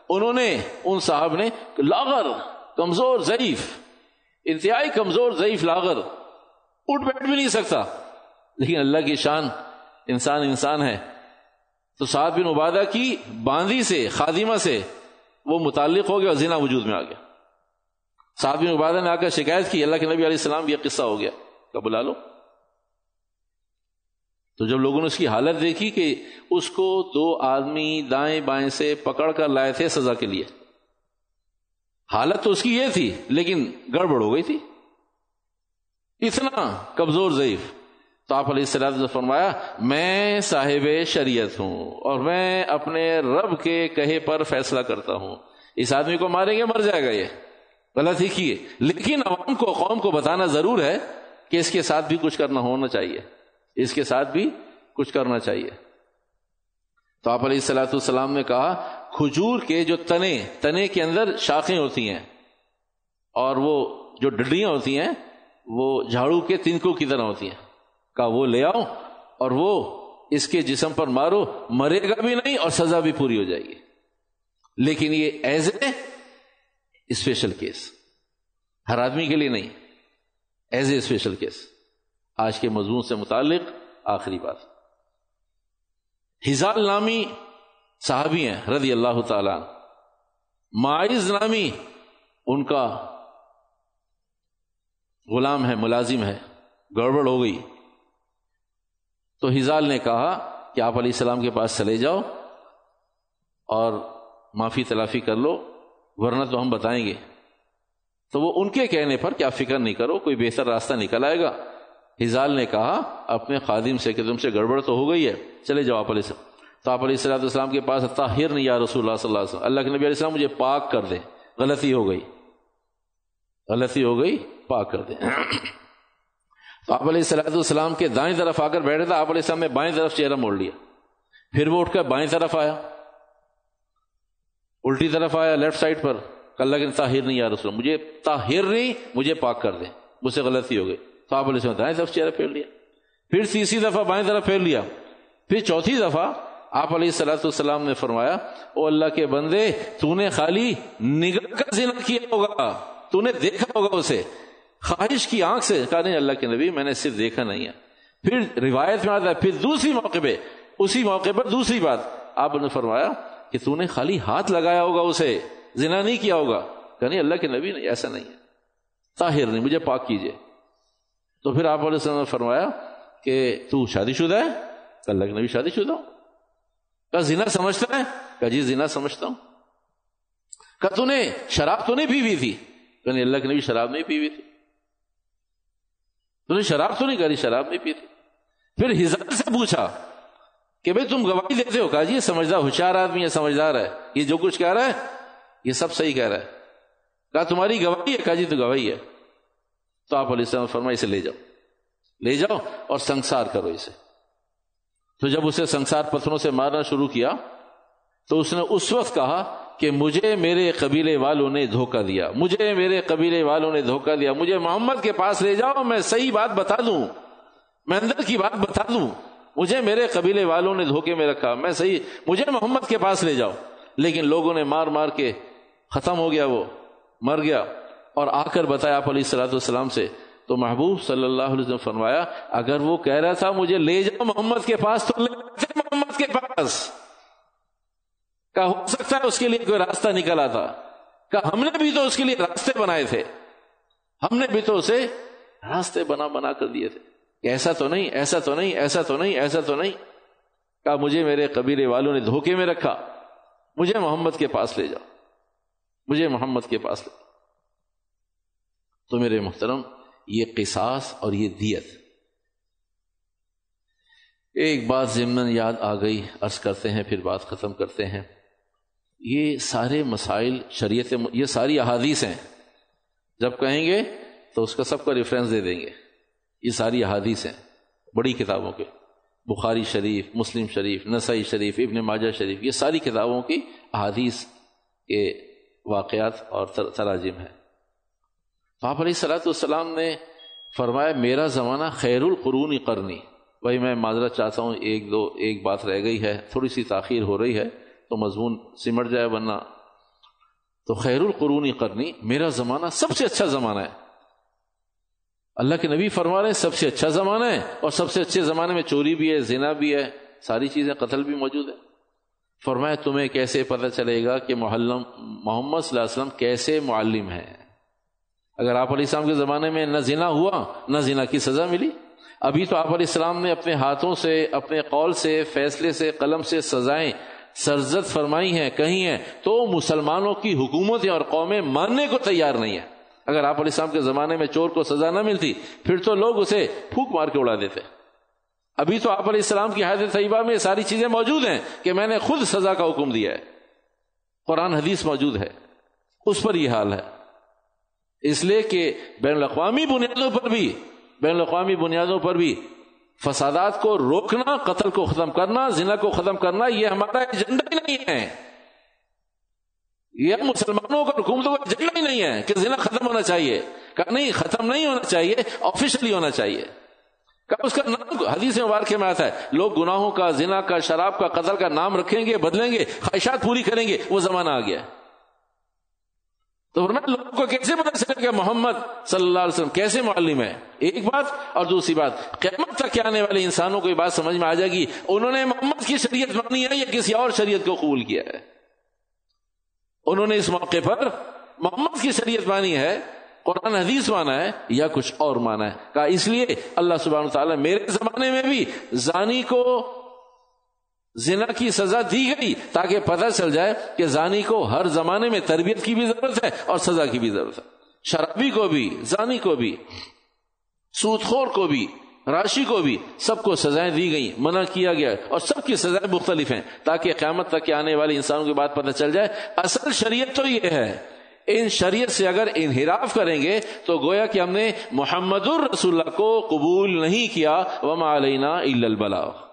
انہوں نے، ان صاحب نے لاغر، کمزور ضعیف، انتہائی کمزور ضعیف لاغر، اٹھ بیٹھ بھی نہیں سکتا۔ لیکن اللہ کی شان انسان انسان ہے۔ تو سعد بن عبادہ کی باندھی سے، خادمہ سے وہ متعلق ہو گیا اور زنا وجود میں آ گیا۔ سعد بن عبادہ نے آ کر شکایت کی، اللہ کے نبی علیہ السلام یہ قصہ ہو گیا۔ کب بلا لو۔ تو جب لوگوں نے اس کی حالت دیکھی کہ اس کو دو آدمی دائیں بائیں سے پکڑ کر لائے تھے سزا کے لیے۔ حالت تو اس کی یہ تھی، لیکن گڑبڑ ہو گئی تھی۔ اتنا کمزور ضعیف۔ تو آپ علیہ السلام فرمایا، میں صاحب شریعت ہوں اور میں اپنے رب کے کہے پر فیصلہ کرتا ہوں۔ اس آدمی کو ماریں گے، مر جائے گا یہ۔ غلط ہی کیے لیکن عوام کو، قوم کو بتانا ضرور ہے کہ اس کے ساتھ بھی کچھ کرنا ہونا چاہیے۔ اس کے ساتھ بھی کچھ کرنا چاہیے۔ تو آپ علیہ السلاۃ السلام نے کہا، کھجور کے جو تنے تنے کے اندر شاخیں ہوتی ہیں اور وہ جو ڈڈیاں ہوتی ہیں، وہ جھاڑو کے تنکوں کی طرح ہوتی ہیں۔ کہا وہ لے آؤ اور وہ اس کے جسم پر مارو، مرے گا بھی نہیں اور سزا بھی پوری ہو جائے گی۔ لیکن یہ ایز اے اسپیشل کیس ہر آدمی کے لیے نہیں۔ ایز اے اسپیشل کیس آج کے مضمون سے متعلق آخری بات۔ ہزال نامی صحابی ہیں، رضی اللہ تعالی معائز نامی، ان کا غلام ہے، ملازم ہے۔ گڑبڑ ہو گئی۔ تو ہزال نے کہا کہ آپ علیہ السلام کے پاس چلے جاؤ اور معافی تلافی کر لو، ورنہ تو ہم بتائیں گے۔ تو وہ ان کے کہنے پر کیا فکر نہیں کرو، کوئی بہتر راستہ نکل آئے گا۔ ہزال نے کہا، اپنے خادم سے کہ تم سے گڑبڑ تو ہو گئی ہے، چلے جاؤ آپ علیہ السلام۔ تو آپ علیہ السلام السلام کے پاس طاہر نہیں یا رسول اللہ صلی اللہ علیہ وسلم، اللہ کے نبی علیہ السلام مجھے پاک کر دے۔ غلطی ہو گئی۔ غلطی ہو گئی، پاک کر دے۔ آپ علیہ السلام السلام کے دائیں طرف آ کر بیٹھے تھا آپ علیہ السلام نے بائیں طرف چہرہ موڑ لیا۔ پھر وہ اٹھ کر بائیں طرف آیا۔ الٹی طرف آیا لیفٹ سائڈ پر۔ اللہ کے طاہر نہیں، یا رسول مجھے طاہر نہیں، مجھے پاک کر دے مجھ سے غلطی ہو گئی۔ تو آپ علیہ السلام دائیں طرف چہرہ پھیر لیا۔ پھر تیسری دفعہ بائیں طرف پھیر لیا۔ پھر چوتھی دفعہ آپ علیہ السلاۃ السلام نے فرمایا، او اللہ کے بندے، تو نے خالی نگاہ کا ذنا کیا ہوگا، تو نے دیکھا ہوگا اسے۔ خواہش کی آنکھ سے کہا نہیں، اللہ کے نبی، میں نے صرف دیکھا نہیں ہے۔ پھر روایت میں آتا ہے، پھر دوسری موقع پہ، اسی موقع پر دوسری بات۔ آپ نے فرمایا کہ تو نے خالی ہاتھ لگایا ہوگا اسے، زنا نہیں کیا ہوگا۔ کہ نہیں، اللہ کے نبی نہیں ایسا نہیں ہے۔ طاہر نہیں، مجھے پاک کیجیے۔ تو پھر آپ علیہ السلام نے فرمایا کہ تو شادی شدہ ہے؟ اللہ کے نبی شادی شدہ ہوں۔ کہا، زنا سمجھتا ہے؟ کہا جی زنا سمجھتا ہوں۔ کہا، تو نے شراب تو نہیں پی ہوئی تھی؟ کہ نہیں، اللہ کے نبی شراب نہیں پی ہوئی تھی۔ تو نے شراب تو نہیں کری شراب نہیں پی تھی پھر ہزار سے پوچھا کہ بھائی تم گواہی دیتے ہو؟ کہا جی یہ سمجھدار، ہوشیار آدمی ہے، سمجھدار ہے۔ یہ جو کچھ کہہ رہا ہے، یہ سب صحیح کہہ رہا ہے۔ کہا تمہاری گواہی ہے؟ کہا جی تو گواہی ہے۔ تو آپ علیہ السلام فرمائی اسے لے جاؤ۔ لے جاؤ اور سنسار کرو اسے۔ تو جب اسے سنسار پتھروں سے مارنا شروع کیا، تو اس نے اس وقت کہا کہ مجھے میرے قبیلے والوں نے دھوکہ دیا، مجھے میرے قبیلے والوں نے دھوکہ دیا، مجھے محمد کے پاس لے جاؤ، میں صحیح بات بتا دوں، میں اندر کی بات بتا دوں۔ مجھے میرے قبیلے والوں نے دھوکے میں رکھا، میں صحیح، مجھے محمد کے پاس لے جاؤ۔ لیکن لوگوں نے مار مار کے ختم ہو گیا وہ، مر گیا۔ اور آ کر بتایا آپ علیہ السلاۃ والسلام سے، تو محبوب صلی اللہ علیہ وسلم فرمایا، اگر وہ کہہ رہا تھا مجھے لے جاؤ، محمد کے پاس تو لے جاؤ، محمد کے پاس۔ کہ ہو سکتا ہے اس کے لیے کوئی راستہ نکل آتا کہ ہم نے بھی تو اس کے لیے راستے بنائے تھے۔ ہم نے بھی تو اسے راستے بنا بنا کر دیے تھے۔ کہ ایسا تو نہیں، ایسا تو نہیں، ایسا تو نہیں، ایسا تو نہیں۔ کہا، مجھے میرے قبیلے والوں نے دھوکے میں رکھا۔ مجھے محمد کے پاس لے جاؤ۔ مجھے محمد کے پاس لے تو میرے محترم، یہ قصاص اور یہ دیت۔ ایک بات ضمن یاد آ گئی، عرض کرتے ہیں، پھر بات ختم کرتے ہیں۔ یہ سارے مسائل شریعت یہ ساری احادیث ہیں۔ جب کہیں گے تو اس کا سب کا ریفرنس دے دیں گے۔ یہ ساری احادیث ہیں۔ بڑی کتابوں کے۔ بخاری شریف، مسلم شریف، نسائی شریف، ابن ماجہ شریف، یہ ساری کتابوں کی احادیث کے واقعات اور تراجم ہیں۔ تو آپ علیہ صلاحت والسلام نے فرمایا، میرا زمانہ خیر القرون کرنی بھائی، میں معذرت چاہتا ہوں، ایک دو، ایک بات رہ گئی ہے، تھوڑی سی تاخیر ہو رہی ہے۔ تو مضمون سمٹ جائے ورنہ تو خیر القرون کرنی میرا زمانہ سب سے اچھا زمانہ ہے۔ اللہ کے نبی فرما رہے ہیں، سب سے اچھا زمانہ ہے اور سب سے اچھے زمانے میں چوری بھی ہے، زنا بھی ہے، ساری چیزیں، قتل بھی موجود ہے فرمایا، تمہیں کیسے پتہ چلے گا کہ محلم، محمد صلی اللہ علیہ وسلم کیسے معلم ہے اگر آپ علیہ السلام کے زمانے میں نہ زنا ہوا، نہ زنا کی سزا ملی۔ ابھی تو آپ علیہ السلام نے اپنے ہاتھوں سے، اپنے قول سے، فیصلے سے، قلم سے سزائیں سرزد فرمائی ہیں، کہیں ہیں، تو مسلمانوں کی حکومتیں اور قومیں ماننے کو تیار نہیں ہیں۔ اگر آپ علیہ السلام کے زمانے میں چور کو سزا نہ ملتی، پھر تو لوگ اسے پھوک مار کے اڑا دیتے۔ ابھی تو آپ علیہ السلام کی حیات طیبہ میں ساری چیزیں موجود ہیں کہ میں نے خود سزا کا حکم دیا ہے۔ قرآن حدیث موجود ہے۔ اس پر یہ حال ہے۔ اس لیے کہ بین الاقوامی بنیادوں پر بھی، بین الاقوامی بنیادوں پر بھی فسادات کو روکنا، قتل کو ختم کرنا، زنا کو ختم کرنا، یہ ہمارا ایجنڈا ہی نہیں ہے۔ یہ مسلمانوں کا حکومتوں کا ایجنڈا ہی نہیں ہے کہ زنا ختم ہونا چاہیے۔ کہ نہیں، ختم نہیں ہونا چاہیے آفیشلی ہونا چاہیے۔ اس کا نام حدیث مبارک میں آتا ہے۔ لوگ گناہوں کا، زنا کا، شراب کا، قتل کا نام رکھیں گے، بدلیں گے، خواہشات پوری کریں گے، وہ زمانہ آ گیا۔ تو ورنہ لوگوں کو کیسے پتا چلے کہ محمد صلی اللہ علیہ وسلم کیسے معلم ہے ایک بات اور دوسری بات، قیامت تک آنے والے انسانوں کو یہ بات سمجھ میں آ جائے گی، انہوں نے محمد کی شریعت مانی ہے یا کسی اور شریعت کو قبول کیا ہے؟ انہوں نے اس موقع پر محمد کی شریعت مانی ہے، قرآن حدیث مانا ہے یا کچھ اور مانا ہے؟ کہا اس لیے اللہ سبحانہ تعالیٰ میرے زمانے میں بھی زانی کو زنا کی سزا دی گئی تاکہ پتہ چل جائے کہ زانی کو ہر زمانے میں تربیت کی بھی ضرورت ہے اور سزا کی بھی ضرورت ہے۔ شرابی کو بھی، زانی کو بھی سود خور کو بھی، راشی کو بھی سب کو سزائیں دی گئی منع کیا گیا اور سب کی سزائیں مختلف ہیں تاکہ قیامت تک کے آنے والے انسانوں کی بات پتہ چل جائے۔ اصل شریعت تو یہ ہے، ان شریعت سے اگر انحراف کریں گے تو گویا کہ ہم نے محمد الرسول کو قبول نہیں کیا۔ وما علینا الا البلاغ۔